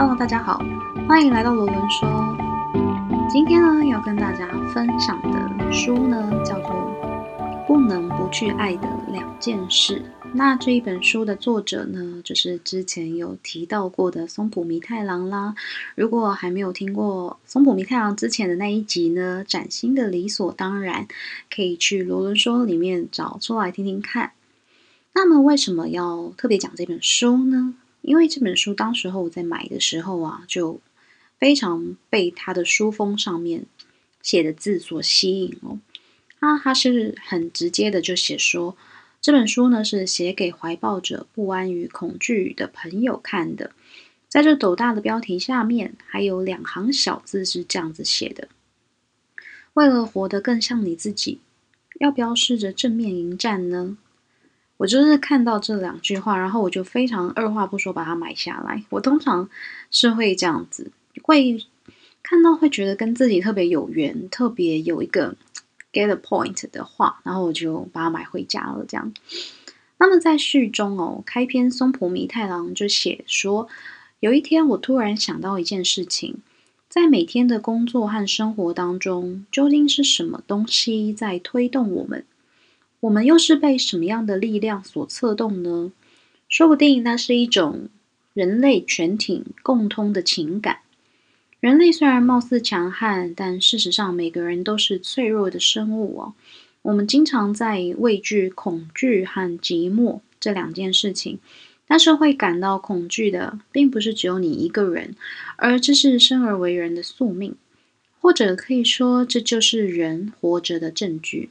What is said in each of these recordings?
Hello，大家好，欢迎来到罗伦说。今天呢，要跟大家分享的书呢，叫做《不能不去爱的两件事》。那这一本书的作者呢，就是之前有提到过的松浦弥太郎啦。如果还没有听过松浦弥太郎之前的那一集呢，崭新的理所当然，可以去罗伦说里面找出来听听看。那么为什么要特别讲这本书呢？因为这本书当时候我在买的时候啊，就非常被他的书封上面写的字所吸引哦。啊，他是很直接的就写说，这本书呢是写给怀抱着不安与恐惧的朋友看的。在这斗大的标题下面，还有两行小字是这样子写的：为了活得更像你自己，要不要试着正面迎战呢？我就是看到这两句话，然后我就非常二话不说把它买下来。我通常是会这样子，会看到会觉得跟自己特别有缘，特别有一个 get a point 的话，然后我就把它买回家了。这样。那么在序中哦，开篇松浦弥太郎就写说，有一天我突然想到一件事情，在每天的工作和生活当中，究竟是什么东西在推动我们？我们又是被什么样的力量所策动呢？说不定那是一种人类全体共通的情感。人类虽然貌似强悍，但事实上每个人都是脆弱的生物哦。我们经常在畏惧恐惧和寂寞这两件事情，但是会感到恐惧的，并不是只有你一个人，而这是生而为人的宿命，或者可以说，这就是人活着的证据。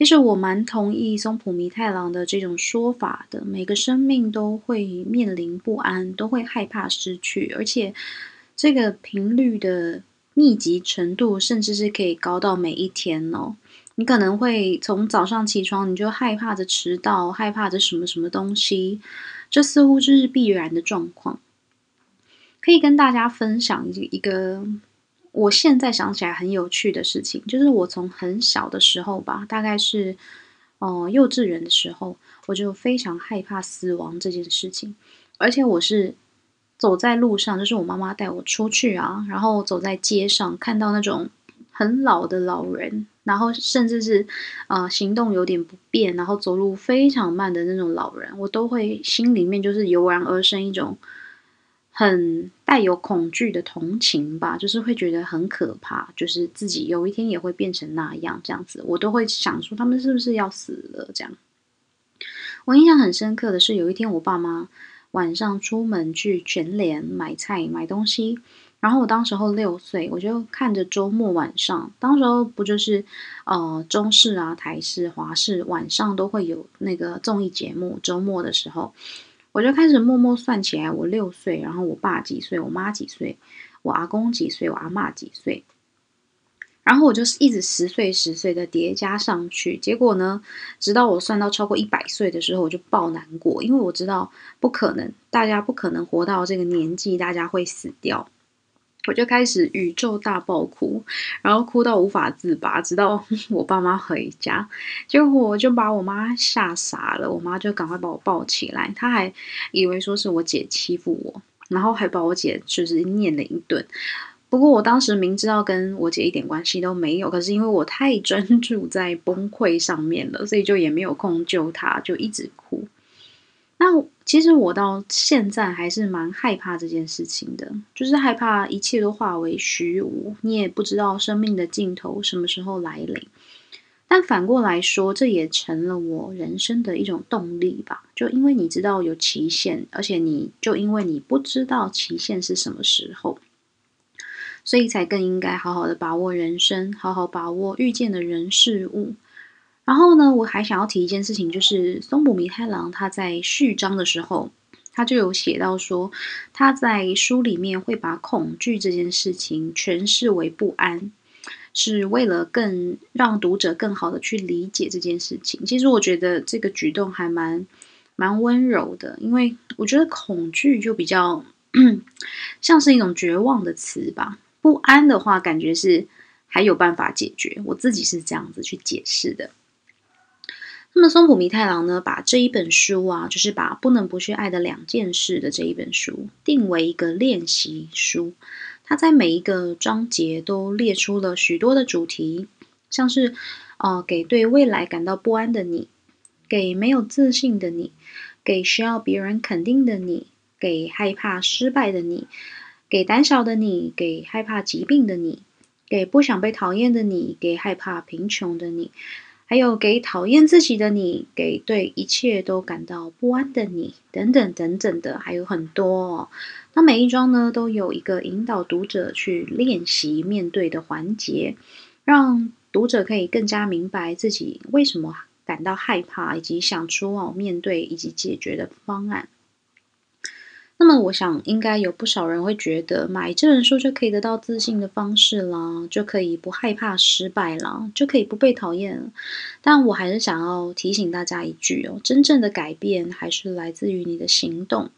其实我蛮同意松浦弥太郎的这种说法的。每个生命都会面临不安，都会害怕失去，而且这个频率的密集程度，甚至是可以高到每一天哦。你可能会从早上起床，你就害怕着迟到，害怕着什么什么东西，这似乎就是必然的状况。可以跟大家分享一一个。我现在想起来很有趣的事情，就是我从很小的时候吧，大概是哦幼稚园的时候，我就非常害怕死亡这件事情。而且我是走在路上，就是我妈妈带我出去啊，然后走在街上，看到那种很老的老人，然后甚至是呃行动有点不便，然后走路非常慢的那种老人，我都会心里面就是油然而生一种。很带有恐惧的同情吧，就是会觉得很可怕，就是自己有一天也会变成那样，这样子，我都会想说他们是不是要死了？这样。我印象很深刻的是，有一天我爸妈晚上出门去全联买菜买东西，然后我当时候六岁，我就看着周末晚上，当时候不就是呃中视啊、台视、华视晚上都会有那个综艺节目，周末的时候。我就开始默默算起来，我六岁，然后我爸几岁，我妈几岁，我阿公几岁，我阿妈几岁，然后我就是一直十岁十岁的叠加上去，结果呢，直到我算到超过一百岁的时候，我就爆难过，因为我知道不可能，大家不可能活到这个年纪，大家会死掉。我就开始宇宙大爆哭，然后哭到无法自拔，直到 我爸妈回家，结果我就把我妈吓傻了。我妈就赶快把我抱起来，她还以为说是我姐欺负我，然后还把我姐就是念了一顿。不过我当时明知道跟我姐一点关系都没有，可是因为我太专注在崩溃上面了，所以就也没有空救她，就一直哭。那其实我到现在还是蛮害怕这件事情的，就是害怕一切都化为虚无，你也不知道生命的尽头什么时候来临。但反过来说，这也成了我人生的一种动力吧。就因为你知道有期限，而且你就因为你不知道期限是什么时候，所以才更应该好好的把握人生，好好把握遇见的人事物。然后呢，我还想要提一件事情，就是松浦弥太郎他在序章的时候，他就有写到说，他在书里面会把恐惧这件事情诠释为不安，是为了更让读者更好的去理解这件事情。其实我觉得这个举动还蛮蛮温柔的，因为我觉得恐惧就比较 像是一种绝望的词吧，不安的话感觉是还有办法解决。我自己是这样子去解释的。那么松浦弥太郎呢，把这一本书啊，就是把不能不去爱的两件事的这一本书定为一个练习书。他在每一个章节都列出了许多的主题，像是呃，给对未来感到不安的你，给没有自信的你，给需要别人肯定的你，给害怕失败的你，给胆小的你，给害怕疾病的你，给不想被讨厌的你，给害怕贫穷的你。还有给讨厌自己的你，给对一切都感到不安的你，等等等等的，还有很多。哦。那每一章呢，都有一个引导读者去练习面对的环节，让读者可以更加明白自己为什么感到害怕，以及想出哦面对以及解决的方案。那么，我想应该有不少人会觉得，买这本书就可以得到自信的方式啦，就可以不害怕失败啦，就可以不被讨厌。但我还是想要提醒大家一句哦，真正的改变还是来自于你的行动。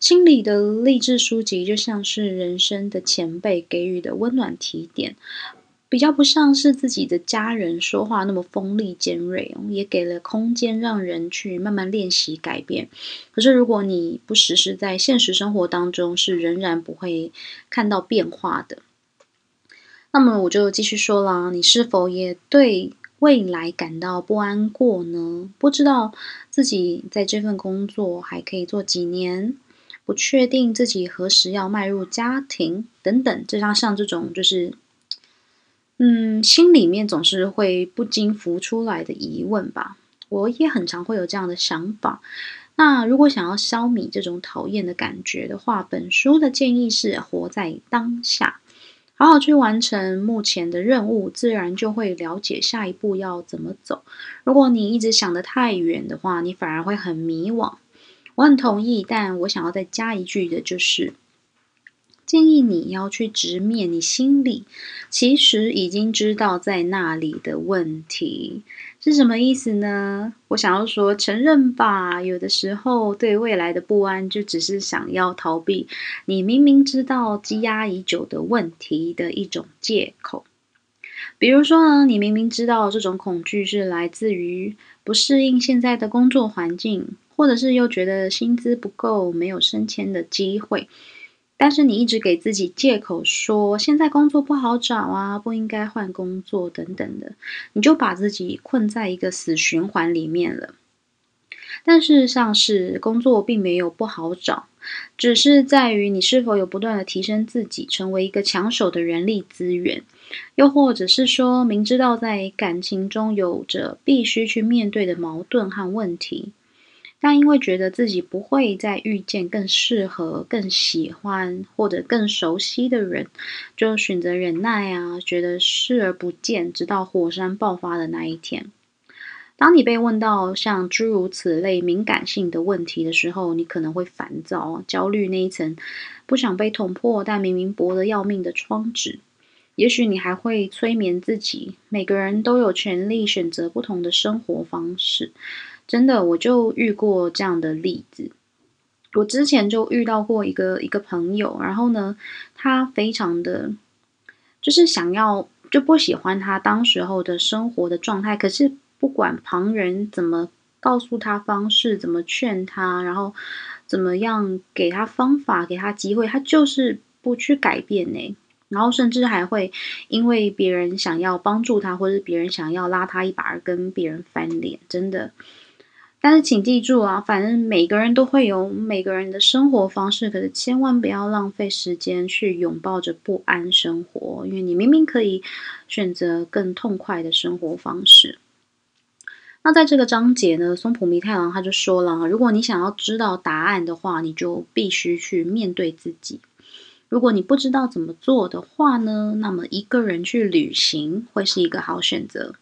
心理的励志书籍就像是人生的前辈给予的温暖提点。比较不像是自己的家人说话那么锋利尖锐，也给了空间让人去慢慢练习改变。可是如果你不实施在现实生活当中，是仍然不会看到变化的。那么我就继续说啦，你是否也对未来感到不安过呢？不知道自己在这份工作还可以做几年，不确定自己何时要迈入家庭等等，就像像这种就是。嗯，心里面总是会不禁浮出来的疑问吧。我也很常会有这样的想法。那如果想要消弭这种讨厌的感觉的话，本书的建议是活在当下，好好去完成目前的任务，自然就会了解下一步要怎么走。如果你一直想得太远的话，你反而会很迷惘。我很同意，但我想要再加一句的就是。建议你要去直面你心里其实已经知道在那里的问题是什么意思呢？我想要说，承认吧，有的时候对未来的不安就只是想要逃避你明明知道积压已久的问题的一种借口。比如说呢，你明明知道这种恐惧是来自于不适应现在的工作环境，或者是又觉得薪资不够，没有升迁的机会。但是你一直给自己借口说现在工作不好找啊，不应该换工作等等的，你就把自己困在一个死循环里面了。但事实上是工作并没有不好找，只是在于你是否有不断的提升自己，成为一个抢手的人力资源，又或者是说明知道在感情中有着必须去面对的矛盾和问题。但因为觉得自己不会再遇见更适合、更喜欢或者更熟悉的人，就选择忍耐啊，觉得视而不见，直到火山爆发的那一天。当你被问到像诸如此类敏感性的问题的时候，你可能会烦躁、焦虑那一层不想被捅破，但明明薄得要命的窗纸。也许你还会催眠自己，每个人都有权利选择不同的生活方式。真的，我就遇过这样的例子。我之前就遇到过一个一个朋友，然后呢，他非常的，就是想要就不喜欢他当时候的生活的状态。可是不管旁人怎么告诉他方式，怎么劝他，然后怎么样给他方法，给他机会，他就是不去改变呢。然后甚至还会因为别人想要帮助他，或者别人想要拉他一把而跟别人翻脸，真的。但是请记住啊，反正每个人都会有每个人的生活方式，可是千万不要浪费时间去拥抱着不安生活，因为你明明可以选择更痛快的生活方式。那在这个章节呢，松浦弥太郎他就说了，如果你想要知道答案的话，你就必须去面对自己。如果你不知道怎么做的话呢，那么一个人去旅行会是一个好选择。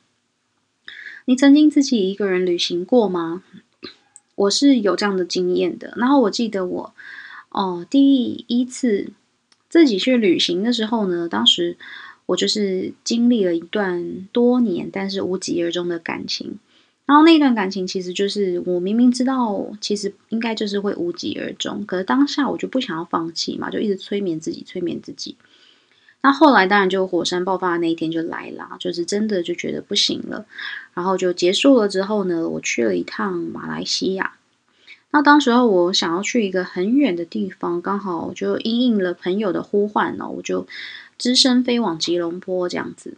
你曾经自己一个人旅行过吗？我是有这样的经验的。然后我记得我哦，第一次自己去旅行的时候呢，当时我就是经历了一段多年但是无疾而终的感情。然后那段感情其实就是我明明知道，其实应该就是会无疾而终，可是当下我就不想要放弃嘛，就一直催眠自己，催眠自己。那后来当然就火山爆发的那一天就来了，就是真的就觉得不行了，然后就结束了之后呢，我去了一趟马来西亚。那当时候我想要去一个很远的地方，刚好就应应了朋友的呼唤呢，我就只身飞往吉隆坡这样子。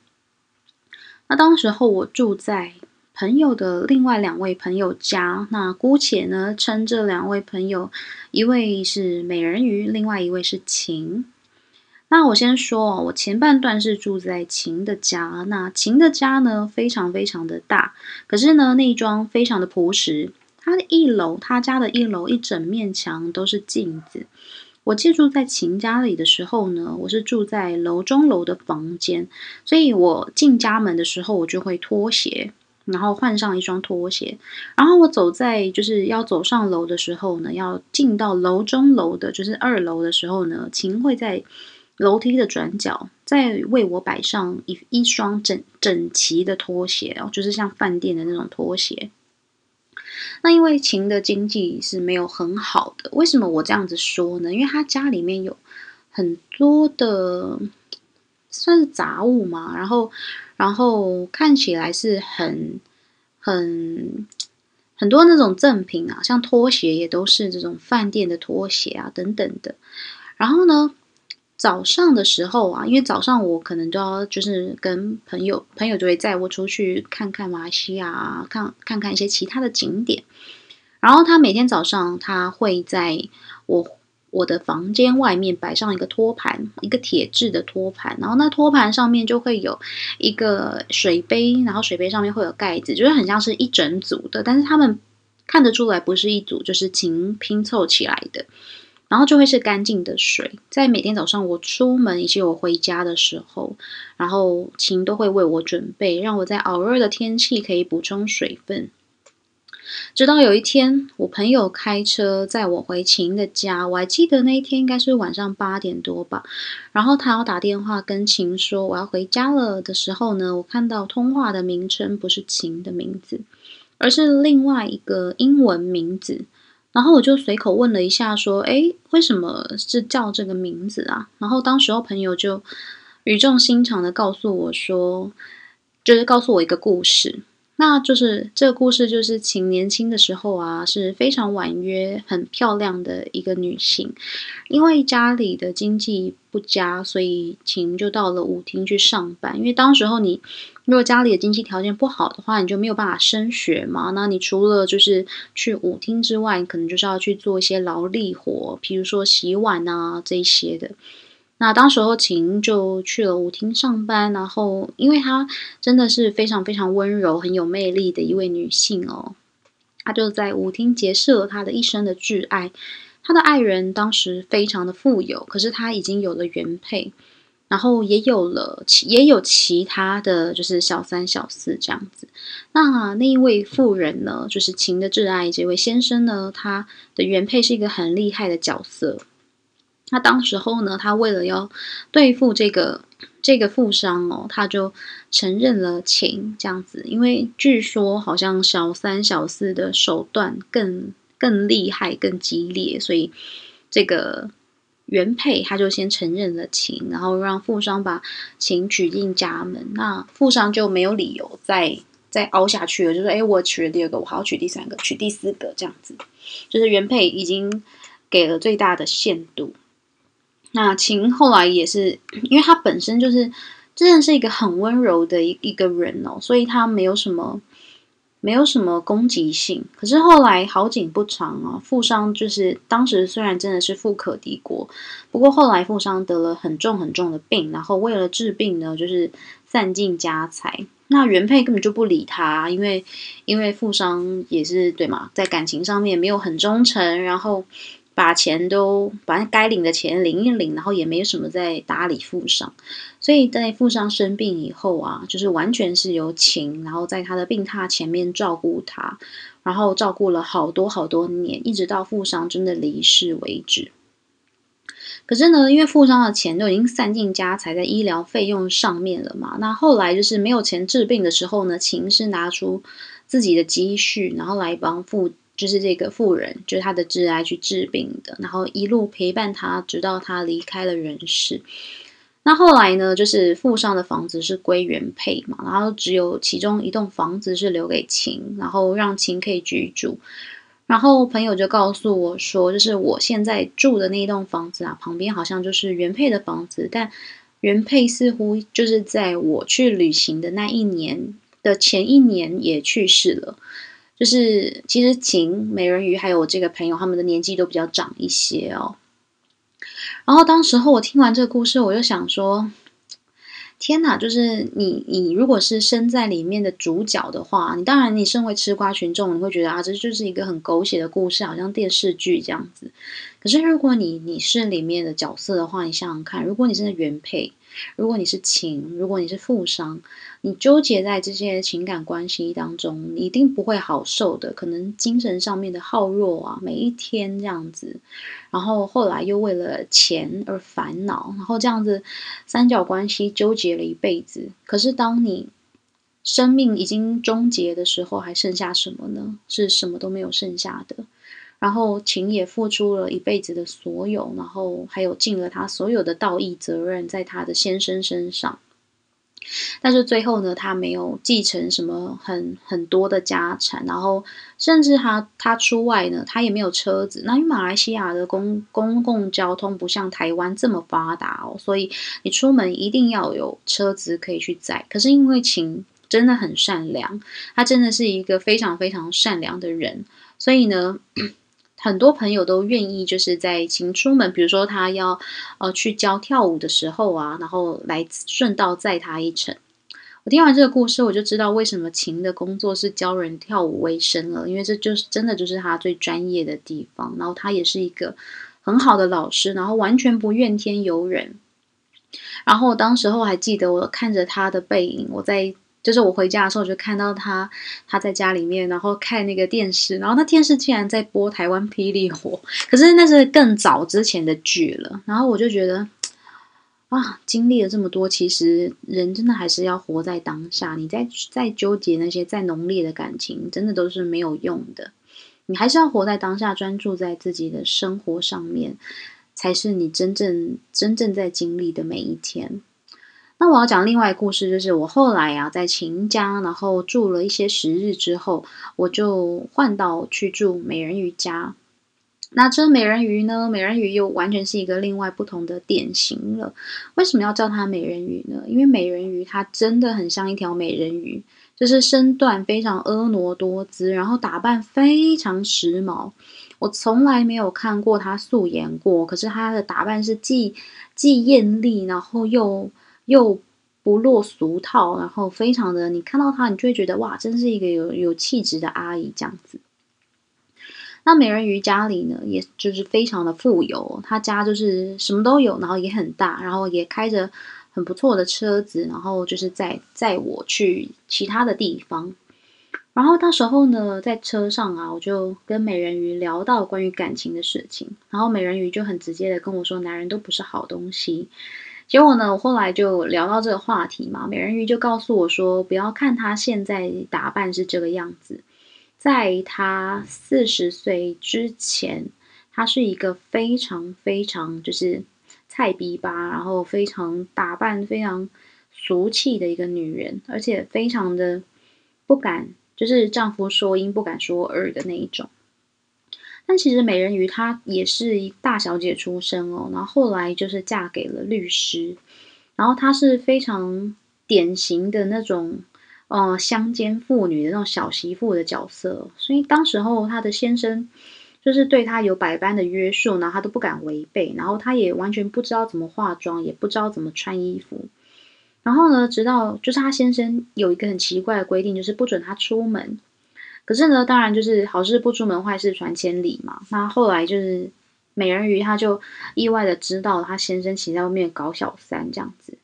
那当时候我住在朋友的另外两位朋友家，那姑且呢称这两位朋友，一位是美人鱼，另外一位是晴。那我先说，我前半段是住在秦的家，那秦的家呢非常非常的大，可是呢那一桩非常的朴实。他的一楼，他家的一楼一整面墙都是镜子。我借住在秦家里的时候呢，我是住在楼中楼的房间，所以我进家门的时候，我就会脱鞋，然后换上一双拖鞋，然后我走在就是要走上楼的时候呢，要进到楼中楼的，就是二楼的时候呢，秦会在楼梯的转角再为我摆上一一双整整齐的拖鞋哦，就是像饭店的那种拖鞋。那因为秦的经济是没有很好的，为什么我这样子说呢？因为他家里面有很多的算是杂物嘛，然后然后看起来是很很很多那种赠品啊，像拖鞋也都是这种饭店的拖鞋啊等等的，然后呢？早上的时候啊，因为早上我可能都要就是跟朋友，朋友就会载我出去看看马来西亚，看看看一些其他的景点。然后他每天早上他会在我我的房间外面摆上一个托盘，一个铁质的托盘，然后那托盘上面就会有一个水杯，然后水杯上面会有盖子，就是很像是一整组的，但是他们看得出来不是一组，就是琴拼凑起来的。然后就会是干净的水，在每天早上我出门以及我回家的时候，然后琴都会为我准备，让我在熬热的天气可以补充水分。直到有一天，我朋友开车载我回琴的家，我还记得那一天应该是晚上八点多吧。然后他要打电话跟琴说我要回家了的时候呢，我看到通话的名称不是琴的名字，而是另外一个英文名字。然后我就随口问了一下，说：“哎，为什么是叫这个名字啊？”然后当时候朋友就语重心长的告诉我说：“就是告诉我一个故事，那就是这个故事就是秦年轻的时候啊，是非常婉约、很漂亮的一个女性，因为家里的经济不佳，所以秦就到了舞厅去上班。因为当时候你。”如果家里的经济条件不好的话，你就没有办法升学嘛。那你除了就是去舞厅之外，可能就是要去做一些劳力活，比如说洗碗啊这些的。那当时候晴就去了舞厅上班，然后因为她真的是非常非常温柔、很有魅力的一位女性哦，她就在舞厅结识了她的一生的挚爱。她的爱人当时非常的富有，可是她已经有了原配。然后也有了，也有其他的就是小三小四这样子。那那一位妇人呢，就是秦的挚爱这位先生呢，他的原配是一个很厉害的角色。那当时候呢，他为了要对付这个这个富商哦，他就承认了情这样子。因为据说好像小三小四的手段更更厉害、更激烈，所以这个。原配他就先承认了情，然后让富商把情娶进家门，那富商就没有理由再再凹下去了，就说：“哎，我娶了第二个，我还要娶第三个，娶第四个，这样子。”就是原配已经给了最大的限度。那秦后来也是，因为他本身就是真的是一个很温柔的一一个人哦，所以他没有什么。没有什么攻击性，可是后来好景不长啊，富商就是当时虽然真的是富可敌国，不过后来富商得了很重很重的病，然后为了治病呢，就是散尽家财。那原配根本就不理他，因为因为富商也是对嘛，在感情上面没有很忠诚，然后。把钱都把该领的钱领一领，然后也没有什么在打理富商，所以在富商生病以后啊，就是完全是由情，然后在他的病榻前面照顾他，然后照顾了好多好多年，一直到富商真的离世为止。可是呢，因为富商的钱都已经散尽家财在医疗费用上面了嘛，那后来就是没有钱治病的时候呢，情是拿出自己的积蓄，然后来帮富。就是这个妇人，就是他的挚爱去治病的，然后一路陪伴他，直到他离开了人世。那后来呢，就是富商的房子是归原配嘛，然后只有其中一栋房子是留给秦，然后让秦可以居住。然后朋友就告诉我说，就是我现在住的那一栋房子啊，旁边好像就是原配的房子，但原配似乎就是在我去旅行的那一年的前一年也去世了。就是其实秦美人鱼还有我这个朋友，他们的年纪都比较长一些哦。然后当时候我听完这个故事，我就想说。天哪！就是你，你如果是身在里面的主角的话，你当然你身为吃瓜群众，你会觉得啊，这就是一个很狗血的故事，好像电视剧这样子。可是如果你你是里面的角色的话，你想想看，如果你是原配。如果你是情，如果你是富商，你纠结在这些情感关系当中，你一定不会好受的。可能精神上面的耗弱啊，每一天这样子，然后后来又为了钱而烦恼，然后这样子三角关系纠结了一辈子。可是当你生命已经终结的时候，还剩下什么呢？是什么都没有剩下的。然后情也付出了一辈子的所有，然后还有尽了他所有的道义责任在他的先生身上，但是最后呢，他没有继承什么很很多的家产，然后甚至他他出外呢，他也没有车子。那因为马来西亚的公公共交通不像台湾这么发达哦，所以你出门一定要有车子可以去载。可是因为秦真的很善良，他真的是一个非常非常善良的人，所以呢。很多朋友都愿意，就是在秦出门，比如说他要呃去教跳舞的时候啊，然后来顺道载他一程。我听完这个故事，我就知道为什么秦的工作是教人跳舞为生了，因为这就是真的就是他最专业的地方。然后他也是一个很好的老师，然后完全不怨天尤人。然后当时候还记得我看着他的背影，我在。就是我回家的时候，我就看到他，他在家里面，然后看那个电视，然后那电视竟然在播台湾霹雳火，可是那是更早之前的剧了。然后我就觉得，啊，经历了这么多，其实人真的还是要活在当下。你在在纠结那些再浓烈的感情，真的都是没有用的。你还是要活在当下，专注在自己的生活上面，才是你真正真正在经历的每一天。那我要讲另外一个故事，就是我后来啊在秦家，然后住了一些时日之后，我就换到去住美人鱼家。那这美人鱼呢，美人鱼又完全是一个另外不同的典型了。为什么要叫它美人鱼呢？因为美人鱼它真的很像一条美人鱼，就是身段非常婀娜多姿，然后打扮非常时髦。我从来没有看过她素颜过，可是她的打扮是既既艳丽，然后又。又不落俗套，然后非常的，你看到她，你就会觉得哇，真是一个有有气质的阿姨这样子。那美人鱼家里呢，也就是非常的富有，她家就是什么都有，然后也很大，然后也开着很不错的车子，然后就是载载我去其他的地方。然后到时候呢，在车上啊，我就跟美人鱼聊到关于感情的事情，然后美人鱼就很直接的跟我说，男人都不是好东西。结果呢，我后来就聊到这个话题嘛，美人鱼就告诉我说，不要看她现在打扮是这个样子，在她四十岁之前，她是一个非常非常就是菜逼吧，然后非常打扮非常俗气的一个女人，而且非常的不敢，就是丈夫说一不敢说二的那一种。但其实美人鱼她也是一大小姐出身哦，然后后来就是嫁给了律师，然后她是非常典型的那种，呃，乡间妇女的那种小媳妇的角色，所以当时候她的先生就是对她有百般的约束，然后她都不敢违背，然后她也完全不知道怎么化妆，也不知道怎么穿衣服，然后呢，直到就是她先生有一个很奇怪的规定，就是不准她出门。可是呢，当然就是好事不出门，坏事传千里嘛。那后来就是美人鱼，她就意外的知道她先生其在外面搞小三这样子。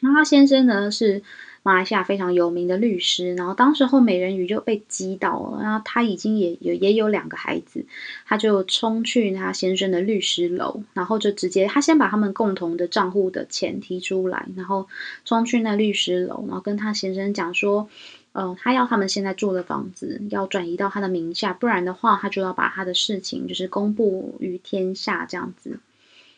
那她先生呢是马来西亚非常有名的律师，然后当时候美人鱼就被激到了，然后他已经也有也有两个孩子，他就冲去他先生的律师楼，然后就直接他先把他们共同的账户的钱提出来，然后冲去那律师楼，然后跟他先生讲说。呃，他要他们现在住的房子要转移到他的名下，不然的话，他就要把他的事情就是公布于天下这样子。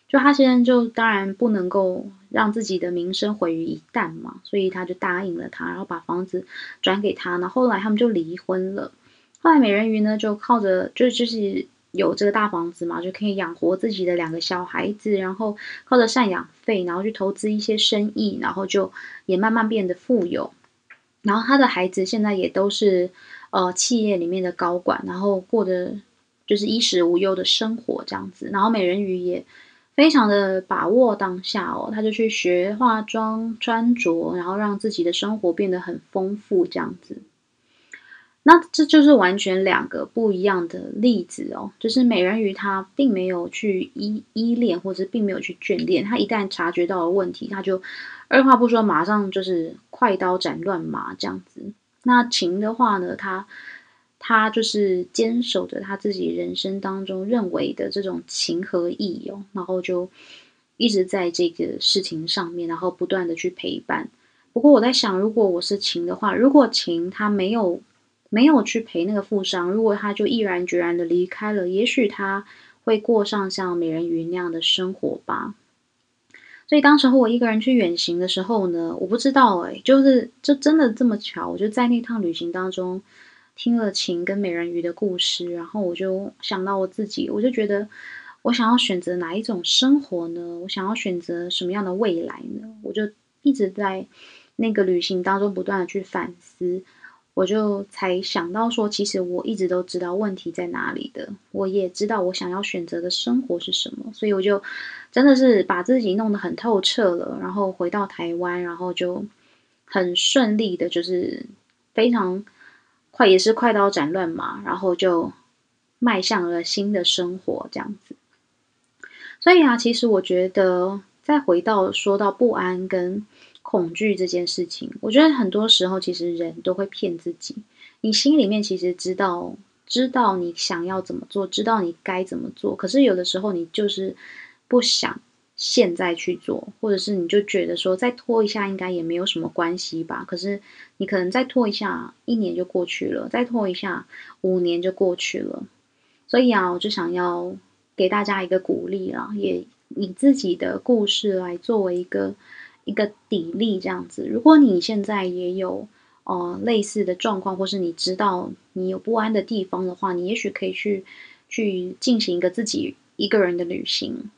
就他现在就当然不能够让自己的名声毁于一旦嘛，所以他就答应了他，然后把房子转给他。那后来他们就离婚了。后来美人鱼呢，就靠着就就是有这个大房子嘛，就可以养活自己的两个小孩子，然后靠着赡养费，然后去投资一些生意，然后就也慢慢变得富有。然后他的孩子现在也都是呃企业里面的高管，然后过得就是衣食无忧的生活这样子。然后美人鱼也。非常的把握当下哦，他就去学化妆、穿着，然后让自己的生活变得很丰富，这样子。那这就是完全两个不一样的例子哦。就是美人鱼她并没有去依依恋，或者并没有去眷恋，她一旦察觉到了问题，她就二话不说，马上就是快刀斩乱麻这样子。那情的话呢，他。他就是坚守着他自己人生当中认为的这种情和义哦，然后就一直在这个事情上面，然后不断的去陪伴。不过我在想，如果我是情的话，如果情他没有没有去陪那个富商，如果他就毅然决然的离开了，也许他会过上像美人鱼那样的生活吧。所以当时候我一个人去远行的时候呢，我不知道哎，就是就真的这么巧，我就在那趟旅行当中。听了晴跟美人鱼的故事，然后我就想到我自己，我就觉得我想要选择哪一种生活呢？我想要选择什么样的未来呢？我就一直在那个旅行当中不断的去反思，我就才想到说，其实我一直都知道问题在哪里的，我也知道我想要选择的生活是什么，所以我就真的是把自己弄得很透彻了，然后回到台湾，然后就很顺利的，就是非常。快也是快刀斩乱麻，然后就迈向了新的生活这样子。所以啊，其实我觉得再回到说到不安跟恐惧这件事情，我觉得很多时候其实人都会骗自己。你心里面其实知道，知道你想要怎么做，知道你该怎么做，可是有的时候你就是不想。现在去做，或者是你就觉得说再拖一下应该也没有什么关系吧？可是你可能再拖一下，一年就过去了；再拖一下，五年就过去了。所以啊，我就想要给大家一个鼓励啦，也以自己的故事来作为一个一个砥砺，这样子。如果你现在也有呃类似的状况，或是你知道你有不安的地方的话，你也许可以去去进行一个自己一个人的旅行。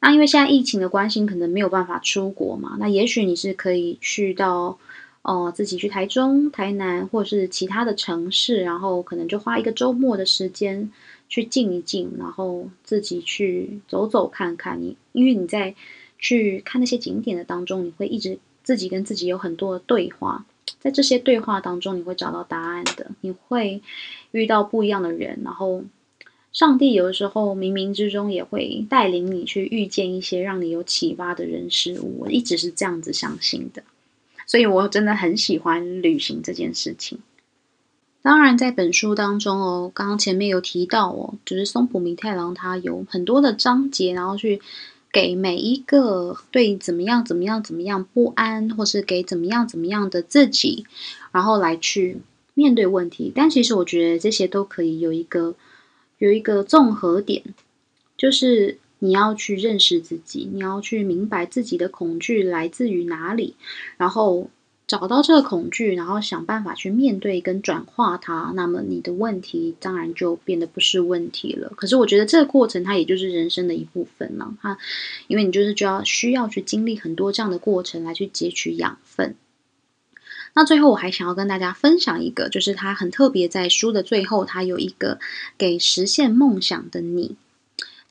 那因为现在疫情的关系，可能没有办法出国嘛。那也许你是可以去到，呃，自己去台中、台南，或者是其他的城市，然后可能就花一个周末的时间去静一静，然后自己去走走看看。你因为你在去看那些景点的当中，你会一直自己跟自己有很多的对话，在这些对话当中，你会找到答案的。你会遇到不一样的人，然后。上帝有的时候冥冥之中也会带领你去遇见一些让你有启发的人事物，我一直是这样子相信的，所以我真的很喜欢旅行这件事情。当然，在本书当中哦，刚刚前面有提到哦，就是松浦弥太郎他有很多的章节，然后去给每一个对怎么样怎么样怎么样不安，或是给怎么样怎么样的自己，然后来去面对问题。但其实我觉得这些都可以有一个。有一个综合点，就是你要去认识自己，你要去明白自己的恐惧来自于哪里，然后找到这个恐惧，然后想办法去面对跟转化它。那么你的问题当然就变得不是问题了。可是我觉得这个过程它也就是人生的一部分了，它因为你就是就要需要去经历很多这样的过程来去汲取养分。那最后我还想要跟大家分享一个，就是他很特别，在书的最后，他有一个给实现梦想的你。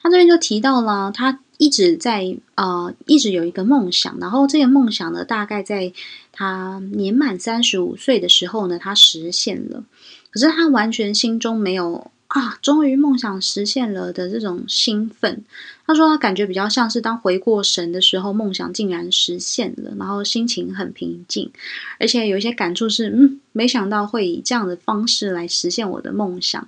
他这边就提到了，他一直在呃，一直有一个梦想，然后这个梦想呢，大概在他年满三十五岁的时候呢，他实现了。可是他完全心中没有。啊，终于梦想实现了的这种兴奋，他说他感觉比较像是当回过神的时候，梦想竟然实现了，然后心情很平静，而且有一些感触是，嗯，没想到会以这样的方式来实现我的梦想。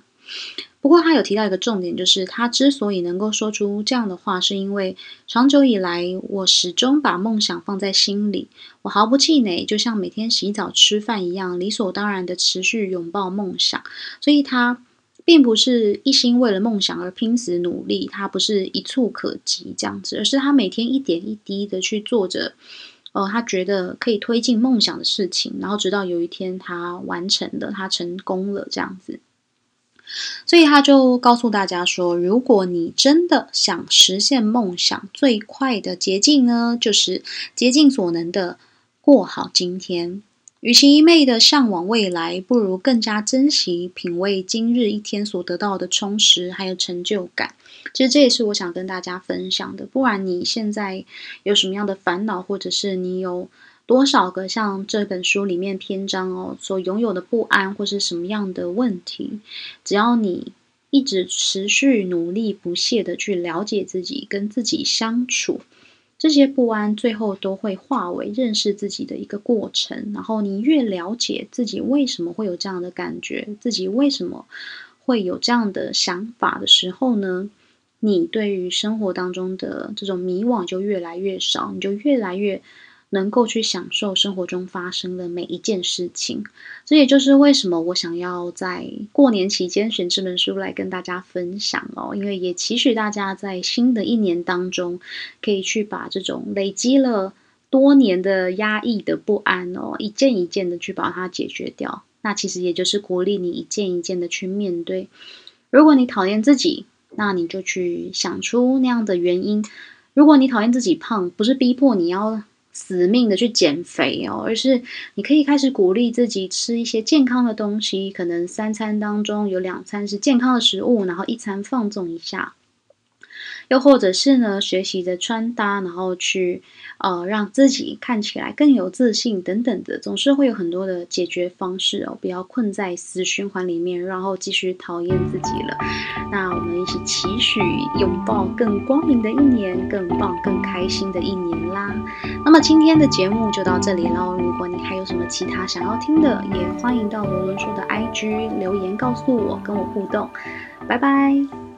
不过他有提到一个重点，就是他之所以能够说出这样的话，是因为长久以来我始终把梦想放在心里，我毫不气馁，就像每天洗澡吃饭一样，理所当然的持续拥抱梦想，所以他。并不是一心为了梦想而拼死努力，他不是一触可及这样子，而是他每天一点一滴的去做着，呃，他觉得可以推进梦想的事情，然后直到有一天他完成了，他成功了这样子。所以他就告诉大家说，如果你真的想实现梦想，最快的捷径呢，就是竭尽所能的过好今天。与其一昧的向往未来，不如更加珍惜、品味今日一天所得到的充实还有成就感。其实这也是我想跟大家分享的。不管你现在有什么样的烦恼，或者是你有多少个像这本书里面篇章哦所拥有的不安，或是什么样的问题，只要你一直持续努力不懈的去了解自己，跟自己相处。这些不安最后都会化为认识自己的一个过程，然后你越了解自己为什么会有这样的感觉，自己为什么会有这样的想法的时候呢，你对于生活当中的这种迷惘就越来越少，你就越来越。能够去享受生活中发生的每一件事情，这也就是为什么我想要在过年期间选这本书来跟大家分享哦，因为也期许大家在新的一年当中，可以去把这种累积了多年的压抑的不安哦，一件一件的去把它解决掉。那其实也就是鼓励你一件一件的去面对。如果你讨厌自己，那你就去想出那样的原因。如果你讨厌自己胖，不是逼迫你要。死命的去减肥哦，而是你可以开始鼓励自己吃一些健康的东西，可能三餐当中有两餐是健康的食物，然后一餐放纵一下。又或者是呢，学习的穿搭，然后去呃让自己看起来更有自信等等的，总是会有很多的解决方式哦，不要困在死循环里面，然后继续讨厌自己了。那我们一起期许拥抱更光明的一年，更棒、更开心的一年啦。那么今天的节目就到这里喽。如果你还有什么其他想要听的，也欢迎到罗伦说的 IG 留言告诉我，跟我互动。拜拜。